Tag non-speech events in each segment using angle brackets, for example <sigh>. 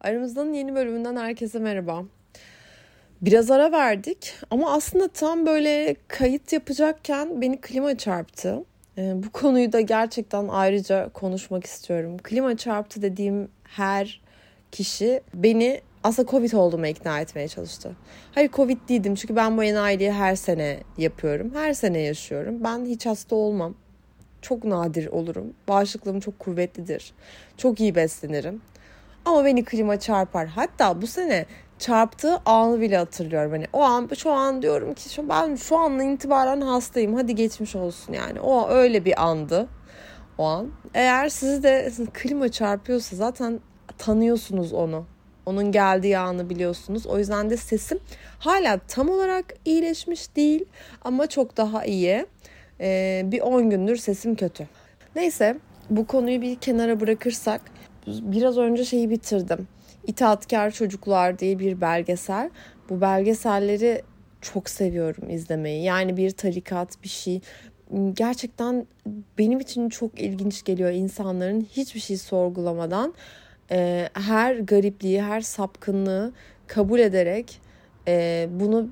Aramızdan yeni bölümünden herkese merhaba. Biraz ara verdik ama aslında tam böyle kayıt yapacakken beni klima çarptı. Ee, bu konuyu da gerçekten ayrıca konuşmak istiyorum. Klima çarptı dediğim her kişi beni aslında Covid olduğuma ikna etmeye çalıştı. Hayır Covid değildim çünkü ben bu enayiliği her sene yapıyorum. Her sene yaşıyorum. Ben hiç hasta olmam. Çok nadir olurum. Bağışıklığım çok kuvvetlidir. Çok iyi beslenirim. Ama beni klima çarpar. Hatta bu sene çarptığı anı bile hatırlıyorum. Hani o an şu an diyorum ki şu ben şu anla itibaren hastayım. Hadi geçmiş olsun yani. O öyle bir andı o an. Eğer sizi de klima çarpıyorsa zaten tanıyorsunuz onu. Onun geldiği anı biliyorsunuz. O yüzden de sesim hala tam olarak iyileşmiş değil ama çok daha iyi. Ee, bir 10 gündür sesim kötü. Neyse bu konuyu bir kenara bırakırsak biraz önce şeyi bitirdim. İtaatkar Çocuklar diye bir belgesel. Bu belgeselleri çok seviyorum izlemeyi. Yani bir tarikat bir şey. Gerçekten benim için çok ilginç geliyor insanların hiçbir şey sorgulamadan e, her garipliği, her sapkınlığı kabul ederek e, bunu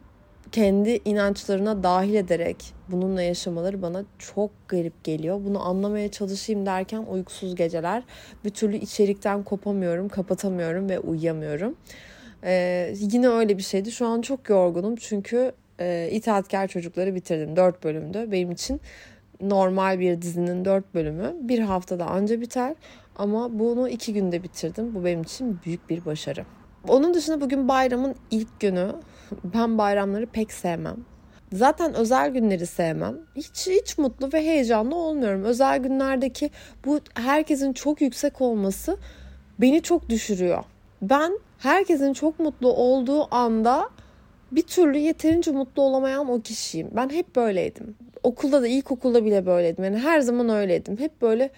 kendi inançlarına dahil ederek bununla yaşamaları bana çok garip geliyor. Bunu anlamaya çalışayım derken uykusuz geceler. Bir türlü içerikten kopamıyorum, kapatamıyorum ve uyuyamıyorum. Ee, yine öyle bir şeydi. Şu an çok yorgunum çünkü e, itaatkar çocukları bitirdim. Dört bölümdü. Benim için normal bir dizinin dört bölümü bir haftada anca biter. Ama bunu iki günde bitirdim. Bu benim için büyük bir başarı. Onun dışında bugün bayramın ilk günü. Ben bayramları pek sevmem. Zaten özel günleri sevmem. Hiç hiç mutlu ve heyecanlı olmuyorum. Özel günlerdeki bu herkesin çok yüksek olması beni çok düşürüyor. Ben herkesin çok mutlu olduğu anda bir türlü yeterince mutlu olamayan o kişiyim. Ben hep böyleydim. Okulda da ilkokulda bile böyleydim. Yani her zaman öyleydim. Hep böyle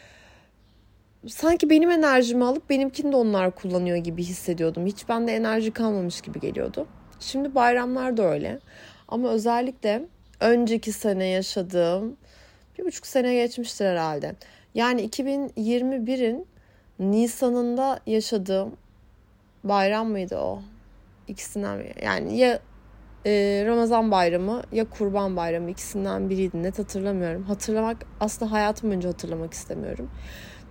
sanki benim enerjimi alıp benimkini de onlar kullanıyor gibi hissediyordum. Hiç bende enerji kalmamış gibi geliyordu. Şimdi bayramlar da öyle. Ama özellikle önceki sene yaşadığım bir buçuk sene geçmiştir herhalde. Yani 2021'in Nisan'ında yaşadığım bayram mıydı o? İkisinden yani ya e, Ramazan bayramı ya Kurban bayramı ikisinden biriydi net hatırlamıyorum. Hatırlamak aslında hayatım önce hatırlamak istemiyorum.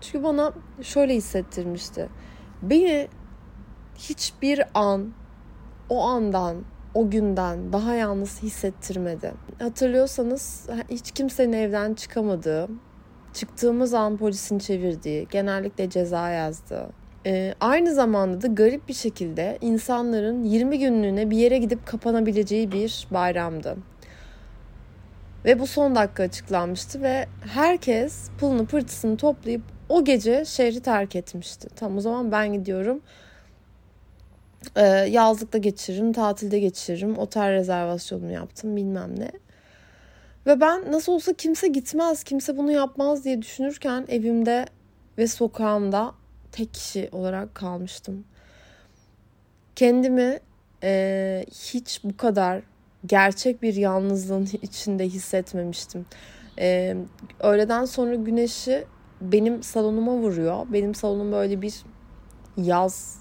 Çünkü bana şöyle hissettirmişti. Beni hiçbir an o andan, o günden daha yalnız hissettirmedi. Hatırlıyorsanız hiç kimsenin evden çıkamadığı, çıktığımız an polisin çevirdiği, genellikle ceza yazdığı, ee, aynı zamanda da garip bir şekilde insanların 20 günlüğüne bir yere gidip kapanabileceği bir bayramdı. Ve bu son dakika açıklanmıştı ve herkes pılını pırtısını toplayıp o gece şehri terk etmişti. Tam o zaman ben gidiyorum. Ee, yazlıkta geçiririm, tatilde geçiririm. Otel rezervasyonumu yaptım bilmem ne. Ve ben nasıl olsa kimse gitmez, kimse bunu yapmaz diye düşünürken evimde ve sokağımda tek kişi olarak kalmıştım. Kendimi e, hiç bu kadar gerçek bir yalnızlığın <laughs> içinde hissetmemiştim. E, öğleden sonra güneşi benim salonuma vuruyor. Benim salonum böyle bir yaz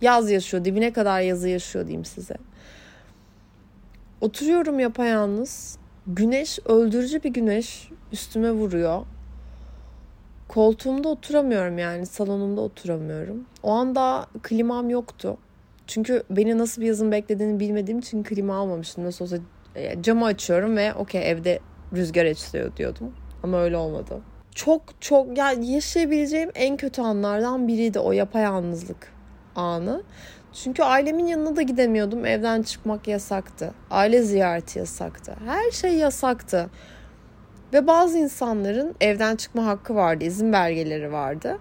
yaz yaşıyor. Dibine kadar yazı yaşıyor diyeyim size. Oturuyorum yapayalnız. Güneş öldürücü bir güneş üstüme vuruyor. Koltuğumda oturamıyorum yani salonumda oturamıyorum. O anda klimam yoktu. Çünkü beni nasıl bir yazın beklediğini bilmediğim için klima almamıştım. Nasıl olsa e, camı açıyorum ve okey evde rüzgar esiyor diyordum. Ama öyle olmadı çok çok yani yaşayabileceğim en kötü anlardan biriydi o yapayalnızlık anı. Çünkü ailemin yanına da gidemiyordum. Evden çıkmak yasaktı. Aile ziyareti yasaktı. Her şey yasaktı. Ve bazı insanların evden çıkma hakkı vardı. izin belgeleri vardı.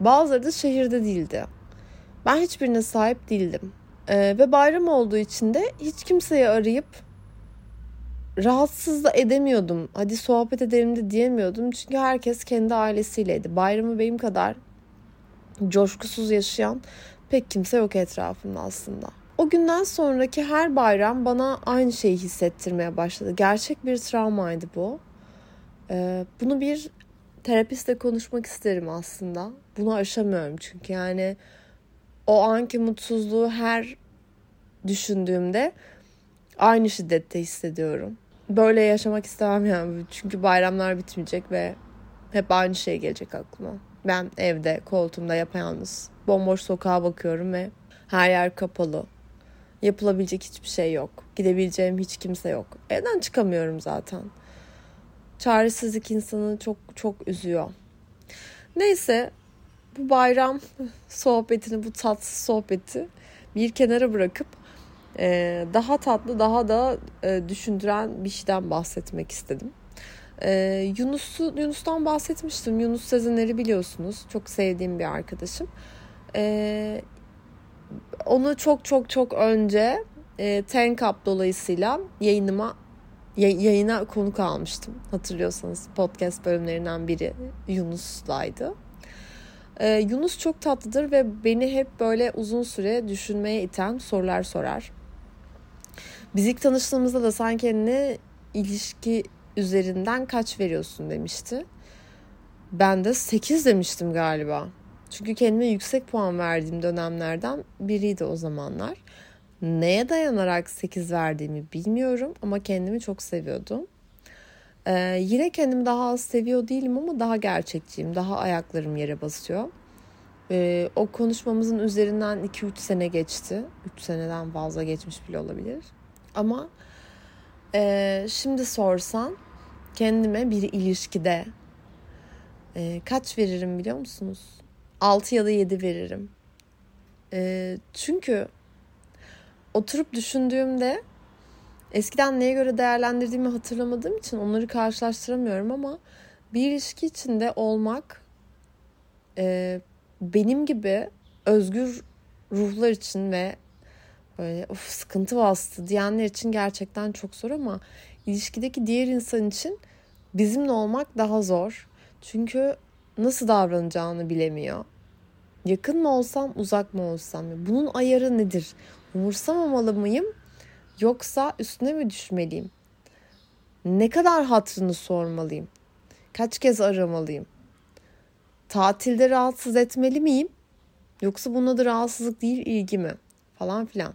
Bazıları da şehirde değildi. Ben hiçbirine sahip değildim. Ee, ve bayram olduğu için de hiç kimseyi arayıp rahatsız da edemiyordum. Hadi sohbet edelim de diyemiyordum. Çünkü herkes kendi ailesiyleydi. Bayramı benim kadar coşkusuz yaşayan pek kimse yok etrafımda aslında. O günden sonraki her bayram bana aynı şeyi hissettirmeye başladı. Gerçek bir travmaydı bu. Ee, bunu bir terapistle konuşmak isterim aslında. Bunu aşamıyorum çünkü yani o anki mutsuzluğu her düşündüğümde aynı şiddette hissediyorum. Böyle yaşamak istemem yani. Çünkü bayramlar bitmeyecek ve hep aynı şey gelecek aklıma. Ben evde, koltuğumda yapayalnız, bomboş sokağa bakıyorum ve her yer kapalı. Yapılabilecek hiçbir şey yok. Gidebileceğim hiç kimse yok. Evden çıkamıyorum zaten. Çaresizlik insanı çok çok üzüyor. Neyse bu bayram sohbetini, bu tatsız sohbeti bir kenara bırakıp daha tatlı, daha da düşündüren bir şeyden bahsetmek istedim. E, Yunus'u Yunus'tan bahsetmiştim. Yunus Sezenler'i biliyorsunuz. Çok sevdiğim bir arkadaşım. E, onu çok çok çok önce e, Ten Cup dolayısıyla yayınıma yayına konuk almıştım. Hatırlıyorsanız podcast bölümlerinden biri Yunus'laydı. Ee, Yunus çok tatlıdır ve beni hep böyle uzun süre düşünmeye iten sorular sorar. Biz ilk tanıştığımızda da sen kendine ilişki üzerinden kaç veriyorsun demişti. Ben de 8 demiştim galiba. Çünkü kendime yüksek puan verdiğim dönemlerden biriydi o zamanlar. Neye dayanarak 8 verdiğimi bilmiyorum ama kendimi çok seviyordum. Ee, yine kendimi daha az seviyor değilim ama daha gerçekçiyim. Daha ayaklarım yere basıyor. Ee, o konuşmamızın üzerinden 2-3 sene geçti. 3 seneden fazla geçmiş bile olabilir. Ama e, şimdi sorsan kendime bir ilişkide e, kaç veririm biliyor musunuz? 6 ya da 7 veririm. E, çünkü oturup düşündüğümde eskiden neye göre değerlendirdiğimi hatırlamadığım için onları karşılaştıramıyorum ama bir ilişki içinde olmak e, benim gibi özgür ruhlar için ve böyle of sıkıntı bastı diyenler için gerçekten çok zor ama ilişkideki diğer insan için bizimle olmak daha zor. Çünkü nasıl davranacağını bilemiyor. Yakın mı olsam, uzak mı olsam? Bunun ayarı nedir? Umursamamalı mıyım? Yoksa üstüne mi düşmeliyim? Ne kadar hatrını sormalıyım? Kaç kez aramalıyım? Tatilde rahatsız etmeli miyim? Yoksa bunun adı rahatsızlık değil ilgi mi? Falan filan.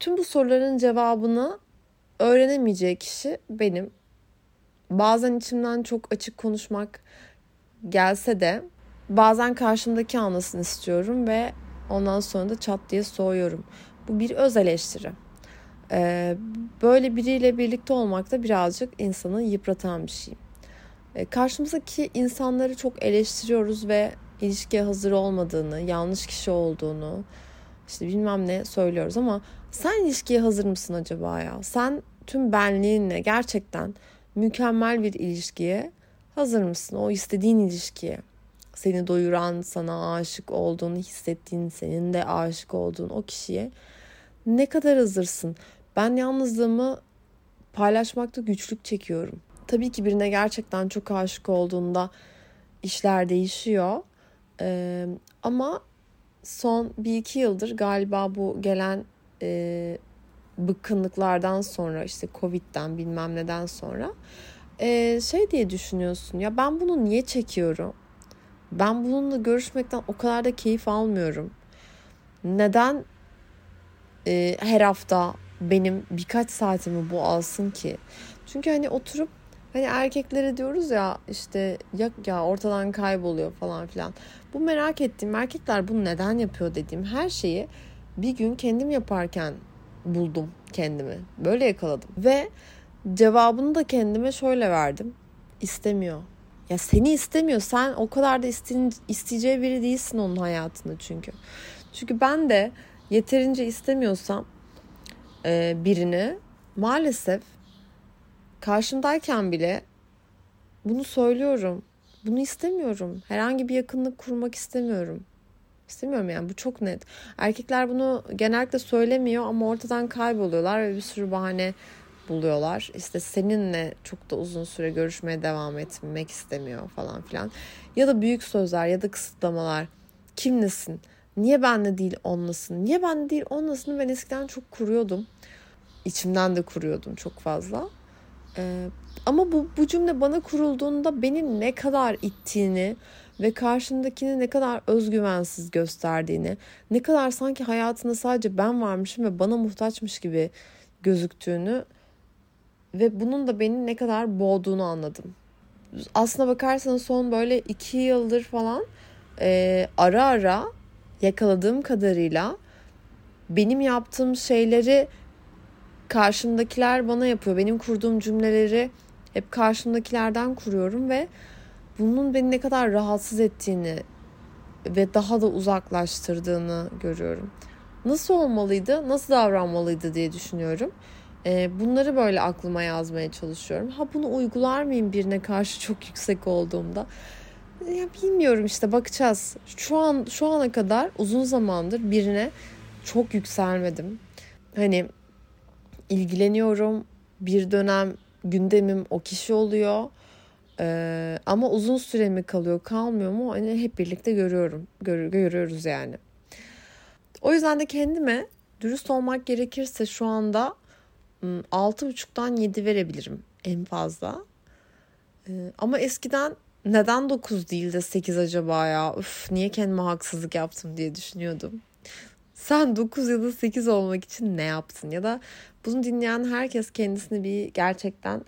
Tüm bu soruların cevabını öğrenemeyeceği kişi benim. Bazen içimden çok açık konuşmak gelse de bazen karşımdaki anlasın istiyorum ve ondan sonra da çat diye soğuyorum. Bu bir öz eleştiri. Ee, böyle biriyle birlikte olmak da birazcık insanı yıpratan bir şey. Ee, karşımızdaki insanları çok eleştiriyoruz ve ilişkiye hazır olmadığını, yanlış kişi olduğunu, işte bilmem ne söylüyoruz ama sen ilişkiye hazır mısın acaba ya? Sen tüm benliğinle gerçekten mükemmel bir ilişkiye hazır mısın? O istediğin ilişkiye. Seni doyuran, sana aşık olduğunu hissettiğin, senin de aşık olduğun o kişiye ne kadar hazırsın? Ben yalnızlığımı paylaşmakta güçlük çekiyorum. Tabii ki birine gerçekten çok aşık olduğunda işler değişiyor. Ee, ama son bir iki yıldır galiba bu gelen e, bıkkınlıklardan sonra işte Covid'den bilmem neden sonra e, şey diye düşünüyorsun ya ben bunu niye çekiyorum? Ben bununla görüşmekten o kadar da keyif almıyorum. Neden e, her hafta benim birkaç saatimi bu alsın ki? Çünkü hani oturup hani erkeklere diyoruz ya işte ya, ya ortadan kayboluyor falan filan. Bu merak ettiğim erkekler bunu neden yapıyor dediğim her şeyi bir gün kendim yaparken buldum kendimi. Böyle yakaladım. Ve cevabını da kendime şöyle verdim. İstemiyor. Ya seni istemiyor. Sen o kadar da iste, isteyeceği biri değilsin onun hayatında çünkü. Çünkü ben de yeterince istemiyorsam e, birini maalesef karşımdayken bile bunu söylüyorum. Bunu istemiyorum. Herhangi bir yakınlık kurmak istemiyorum. İstemiyorum yani bu çok net. Erkekler bunu genellikle söylemiyor ama ortadan kayboluyorlar ve bir sürü bahane buluyorlar. İşte seninle çok da uzun süre görüşmeye devam etmek istemiyor falan filan. Ya da büyük sözler ya da kısıtlamalar. Kimlesin? Niye benle değil onlasın? Niye benle değil onlasını ben eskiden çok kuruyordum. İçimden de kuruyordum çok fazla. Ee, ama bu, bu cümle bana kurulduğunda beni ne kadar ittiğini ve karşımdakini ne kadar özgüvensiz gösterdiğini, ne kadar sanki hayatında sadece ben varmışım ve bana muhtaçmış gibi gözüktüğünü ve bunun da beni ne kadar boğduğunu anladım. Aslına bakarsanız son böyle iki yıldır falan e, ara ara yakaladığım kadarıyla benim yaptığım şeyleri karşımdakiler bana yapıyor. Benim kurduğum cümleleri hep karşımdakilerden kuruyorum ve bunun beni ne kadar rahatsız ettiğini ve daha da uzaklaştırdığını görüyorum. Nasıl olmalıydı, nasıl davranmalıydı diye düşünüyorum. Ee, bunları böyle aklıma yazmaya çalışıyorum. Ha bunu uygular mıyım birine karşı <laughs> çok yüksek olduğumda? Ya bilmiyorum işte bakacağız. Şu an şu ana kadar uzun zamandır birine çok yükselmedim. Hani ilgileniyorum. Bir dönem gündemim o kişi oluyor. Ee, ama uzun süre mi kalıyor kalmıyor mu hani hep birlikte görüyorum gör, görüyoruz yani. O yüzden de kendime dürüst olmak gerekirse şu anda altı buçuktan yedi verebilirim en fazla. Ee, ama eskiden neden dokuz değil de sekiz acaba ya? Üf, niye kendime haksızlık yaptım diye düşünüyordum. Sen dokuz ya da sekiz olmak için ne yaptın? Ya da bunu dinleyen herkes kendisini bir gerçekten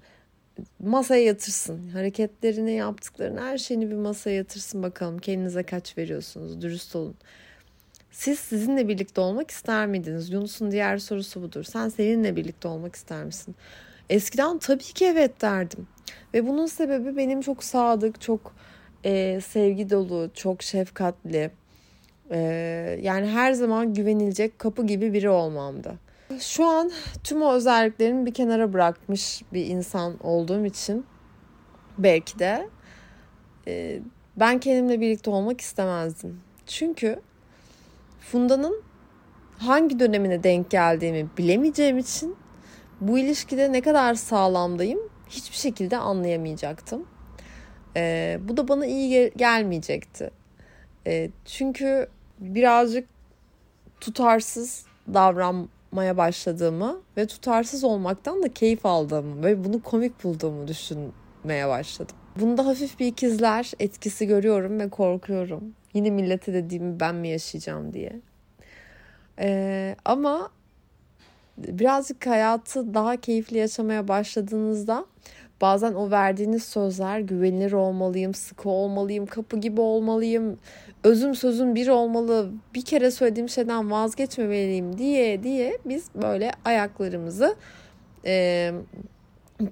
masaya yatırsın. Hareketlerini, yaptıklarını, her şeyini bir masaya yatırsın bakalım. Kendinize kaç veriyorsunuz? Dürüst olun. Siz sizinle birlikte olmak ister miydiniz? Yunus'un diğer sorusu budur. Sen seninle birlikte olmak ister misin? Eskiden tabii ki evet derdim. Ve bunun sebebi benim çok sadık, çok e, sevgi dolu, çok şefkatli, e, yani her zaman güvenilecek kapı gibi biri olmamdı. Şu an tüm o özelliklerimi bir kenara bırakmış bir insan olduğum için belki de e, ben kendimle birlikte olmak istemezdim. Çünkü Funda'nın hangi dönemine denk geldiğimi bilemeyeceğim için bu ilişkide ne kadar sağlamdayım hiçbir şekilde anlayamayacaktım. E, bu da bana iyi gel- gelmeyecekti. E, çünkü birazcık tutarsız davranmaya başladığımı ve tutarsız olmaktan da keyif aldığımı ve bunu komik bulduğumu düşünmeye başladım. Bunda hafif bir ikizler etkisi görüyorum ve korkuyorum. Yine millete dediğimi ben mi yaşayacağım diye. Ee, ama birazcık hayatı daha keyifli yaşamaya başladığınızda bazen o verdiğiniz sözler güvenilir olmalıyım, sıkı olmalıyım, kapı gibi olmalıyım, özüm sözüm bir olmalı, bir kere söylediğim şeyden vazgeçmemeliyim diye diye biz böyle ayaklarımızı e,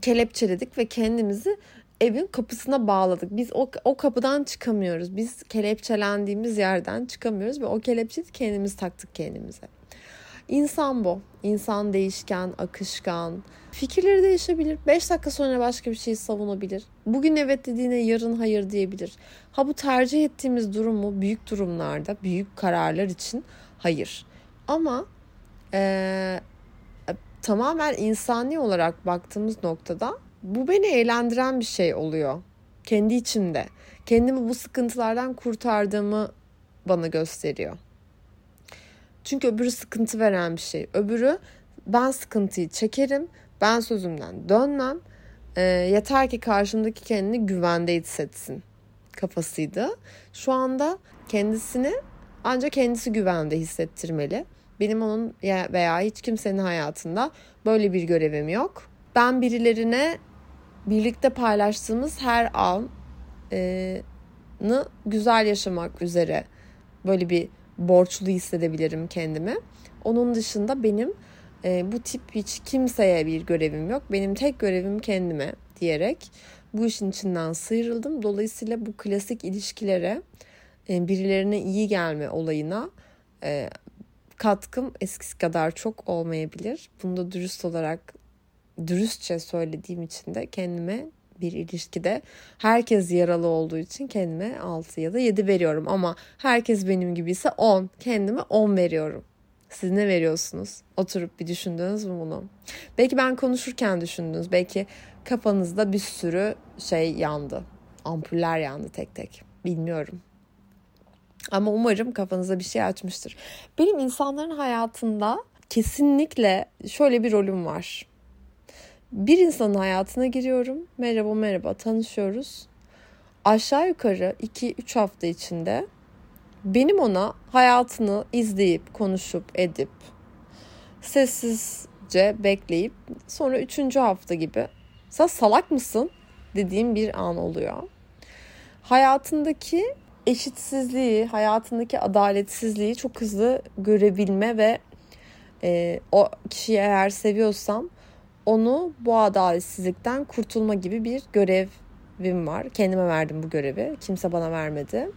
kelepçeledik ve kendimizi evin kapısına bağladık. Biz o, o kapıdan çıkamıyoruz. Biz kelepçelendiğimiz yerden çıkamıyoruz ve o kelepçeyi kendimiz taktık kendimize. İnsan bu. İnsan değişken, akışkan. Fikirleri değişebilir. 5 dakika sonra başka bir şeyi savunabilir. Bugün evet dediğine yarın hayır diyebilir. Ha bu tercih ettiğimiz durum mu? Büyük durumlarda, büyük kararlar için hayır. Ama ee, tamamen insani olarak baktığımız noktada bu beni eğlendiren bir şey oluyor. Kendi içimde. Kendimi bu sıkıntılardan kurtardığımı bana gösteriyor. Çünkü öbürü sıkıntı veren bir şey. Öbürü ben sıkıntıyı çekerim, ben sözümden dönmem. E, yeter ki karşımdaki kendini güvende hissetsin kafasıydı. Şu anda kendisini ancak kendisi güvende hissettirmeli. Benim onun veya hiç kimsenin hayatında böyle bir görevim yok. Ben birilerine birlikte paylaştığımız her anı güzel yaşamak üzere böyle bir borçlu hissedebilirim kendimi. Onun dışında benim e, bu tip hiç kimseye bir görevim yok. Benim tek görevim kendime diyerek bu işin içinden sıyrıldım. Dolayısıyla bu klasik ilişkilere e, birilerine iyi gelme olayına e, katkım eskisi kadar çok olmayabilir. Bunu da dürüst olarak dürüstçe söylediğim için de kendime bir ilişkide herkes yaralı olduğu için kendime 6 ya da 7 veriyorum ama herkes benim gibiyse 10 kendime 10 veriyorum. Siz ne veriyorsunuz? Oturup bir düşündünüz mü bunu? Belki ben konuşurken düşündünüz. Belki kafanızda bir sürü şey yandı. Ampuller yandı tek tek. Bilmiyorum. Ama umarım kafanıza bir şey açmıştır. Benim insanların hayatında kesinlikle şöyle bir rolüm var. Bir insanın hayatına giriyorum. Merhaba merhaba tanışıyoruz. aşağı yukarı 2-3 hafta içinde benim ona hayatını izleyip, konuşup, edip, sessizce bekleyip sonra 3. hafta gibi sen salak mısın dediğim bir an oluyor. Hayatındaki eşitsizliği, hayatındaki adaletsizliği çok hızlı görebilme ve e, o kişiyi eğer seviyorsam onu bu adaletsizlikten kurtulma gibi bir görevim var. Kendime verdim bu görevi. Kimse bana vermedi.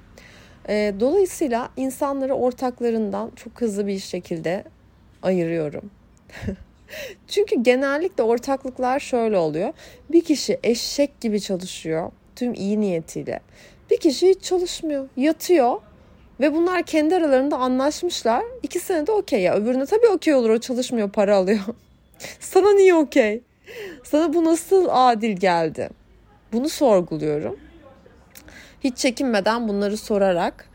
E, dolayısıyla insanları ortaklarından çok hızlı bir şekilde ayırıyorum. <laughs> Çünkü genellikle ortaklıklar şöyle oluyor. Bir kişi eşek gibi çalışıyor tüm iyi niyetiyle. Bir kişi hiç çalışmıyor, yatıyor ve bunlar kendi aralarında anlaşmışlar. İkisine de okey ya. Öbürüne tabii okey olur o çalışmıyor para alıyor. <laughs> Sana niye okey? Sana bu nasıl adil geldi? Bunu sorguluyorum. Hiç çekinmeden bunları sorarak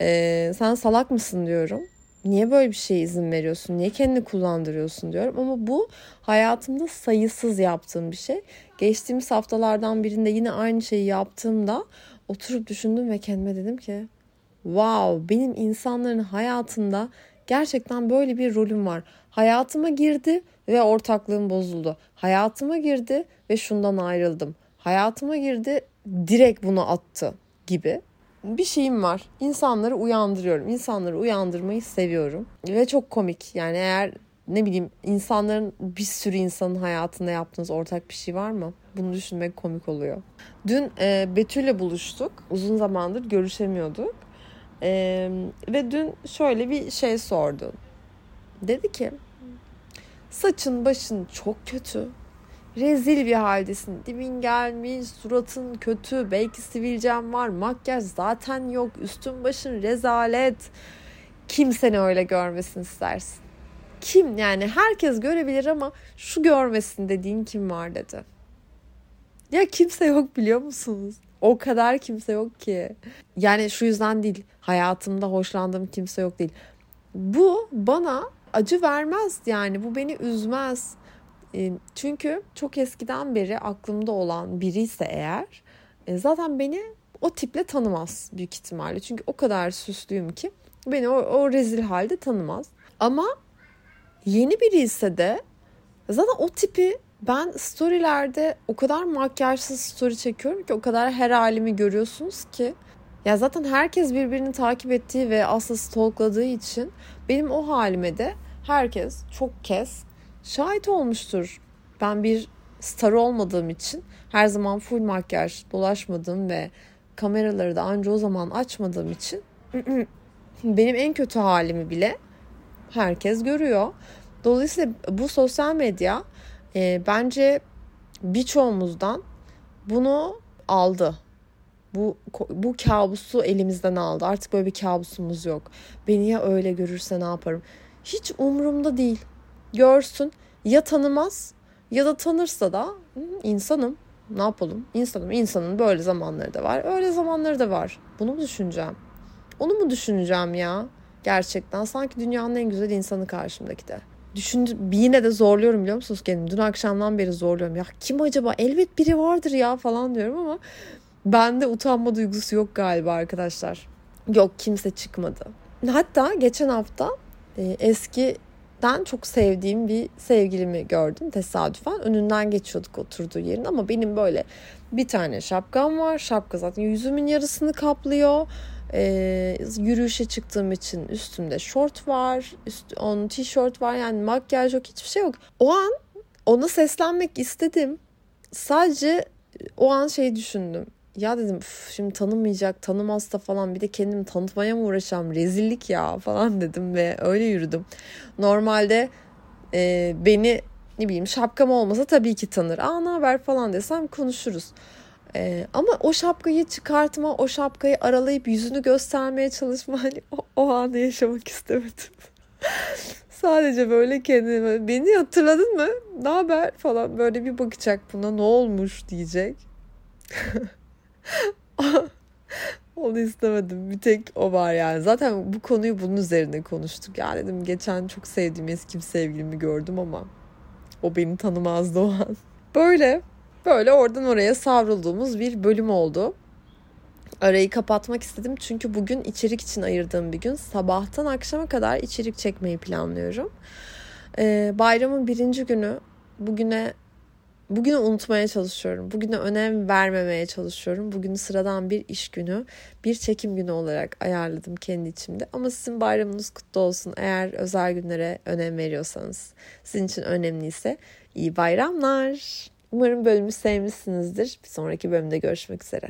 e, sen salak mısın diyorum. Niye böyle bir şeye izin veriyorsun? Niye kendini kullandırıyorsun diyorum. Ama bu hayatımda sayısız yaptığım bir şey. Geçtiğimiz haftalardan birinde yine aynı şeyi yaptığımda oturup düşündüm ve kendime dedim ki wow benim insanların hayatında gerçekten böyle bir rolüm var. Hayatıma girdi ve ortaklığım bozuldu. Hayatıma girdi ve şundan ayrıldım. Hayatıma girdi direkt bunu attı gibi bir şeyim var. İnsanları uyandırıyorum. İnsanları uyandırmayı seviyorum. Ve çok komik. Yani eğer ne bileyim insanların bir sürü insanın hayatında yaptığınız ortak bir şey var mı? Bunu düşünmek komik oluyor. Dün e, Betül'le buluştuk. Uzun zamandır görüşemiyorduk. E, ve dün şöyle bir şey sordu. Dedi ki saçın başın çok kötü. Rezil bir haldesin. Dibin gelmiş, suratın kötü, belki sivilcem var, makyaj zaten yok, üstün başın rezalet. Kim seni öyle görmesin istersin? Kim yani herkes görebilir ama şu görmesin dediğin kim var dedi. Ya kimse yok biliyor musunuz? O kadar kimse yok ki. Yani şu yüzden değil. Hayatımda hoşlandığım kimse yok değil. Bu bana acı vermez yani. Bu beni üzmez. E, çünkü çok eskiden beri aklımda olan biri ise eğer e, zaten beni o tiple tanımaz büyük ihtimalle. Çünkü o kadar süslüyüm ki beni o, o rezil halde tanımaz. Ama yeni biri ise de zaten o tipi ben storylerde o kadar makyajsız story çekiyorum ki o kadar her halimi görüyorsunuz ki. Ya zaten herkes birbirini takip ettiği ve asla stalkladığı için benim o halime de herkes çok kez şahit olmuştur. Ben bir star olmadığım için her zaman full makyaj dolaşmadığım ve kameraları da anca o zaman açmadığım için <clears throat> benim en kötü halimi bile herkes görüyor. Dolayısıyla bu sosyal medya e, bence birçoğumuzdan bunu aldı. Bu bu kabusu elimizden aldı. Artık böyle bir kabusumuz yok. Beni ya öyle görürse ne yaparım? Hiç umurumda değil. Görsün. Ya tanımaz ya da tanırsa da insanım ne yapalım? İnsanım insanın böyle zamanları da var öyle zamanları da var. Bunu mu düşüneceğim? Onu mu düşüneceğim ya? Gerçekten sanki dünyanın en güzel insanı karşımdaki de. Düşündüm yine de zorluyorum biliyor musunuz kendimi? Dün akşamdan beri zorluyorum. Ya kim acaba? Elbet biri vardır ya falan diyorum ama bende utanma duygusu yok galiba arkadaşlar. Yok kimse çıkmadı. Hatta geçen hafta e, eski den çok sevdiğim bir sevgilimi gördüm tesadüfen. Önünden geçiyorduk oturduğu yerin ama benim böyle bir tane şapkam var. Şapka zaten yüzümün yarısını kaplıyor. Ee, yürüyüşe çıktığım için üstümde şort var. Üst, on tişört var yani makyaj yok hiçbir şey yok. O an ona seslenmek istedim. Sadece o an şey düşündüm ya dedim şimdi tanımayacak tanımazsa falan bir de kendimi tanıtmaya mı uğraşacağım rezillik ya falan dedim ve öyle yürüdüm. Normalde e, beni ne bileyim şapkam olmasa tabii ki tanır. Aa ne haber falan desem konuşuruz. Ee, ama o şapkayı çıkartma, o şapkayı aralayıp yüzünü göstermeye çalışma hani o, o anı yaşamak istemedim. <laughs> Sadece böyle kendime beni hatırladın mı? Ne haber falan böyle bir bakacak buna ne olmuş diyecek. <laughs> <laughs> Onu istemedim. Bir tek o var yani. Zaten bu konuyu bunun üzerine konuştuk. Ya dedim geçen çok sevdiğim eski bir sevgilimi gördüm ama o beni tanımazdı o an. <laughs> Böyle böyle oradan oraya savrulduğumuz bir bölüm oldu. arayı kapatmak istedim. Çünkü bugün içerik için ayırdığım bir gün. Sabahtan akşama kadar içerik çekmeyi planlıyorum. Ee, bayramın birinci günü bugüne bugünü unutmaya çalışıyorum. Bugüne önem vermemeye çalışıyorum. Bugünü sıradan bir iş günü, bir çekim günü olarak ayarladım kendi içimde. Ama sizin bayramınız kutlu olsun. Eğer özel günlere önem veriyorsanız, sizin için önemliyse iyi bayramlar. Umarım bölümü sevmişsinizdir. Bir sonraki bölümde görüşmek üzere.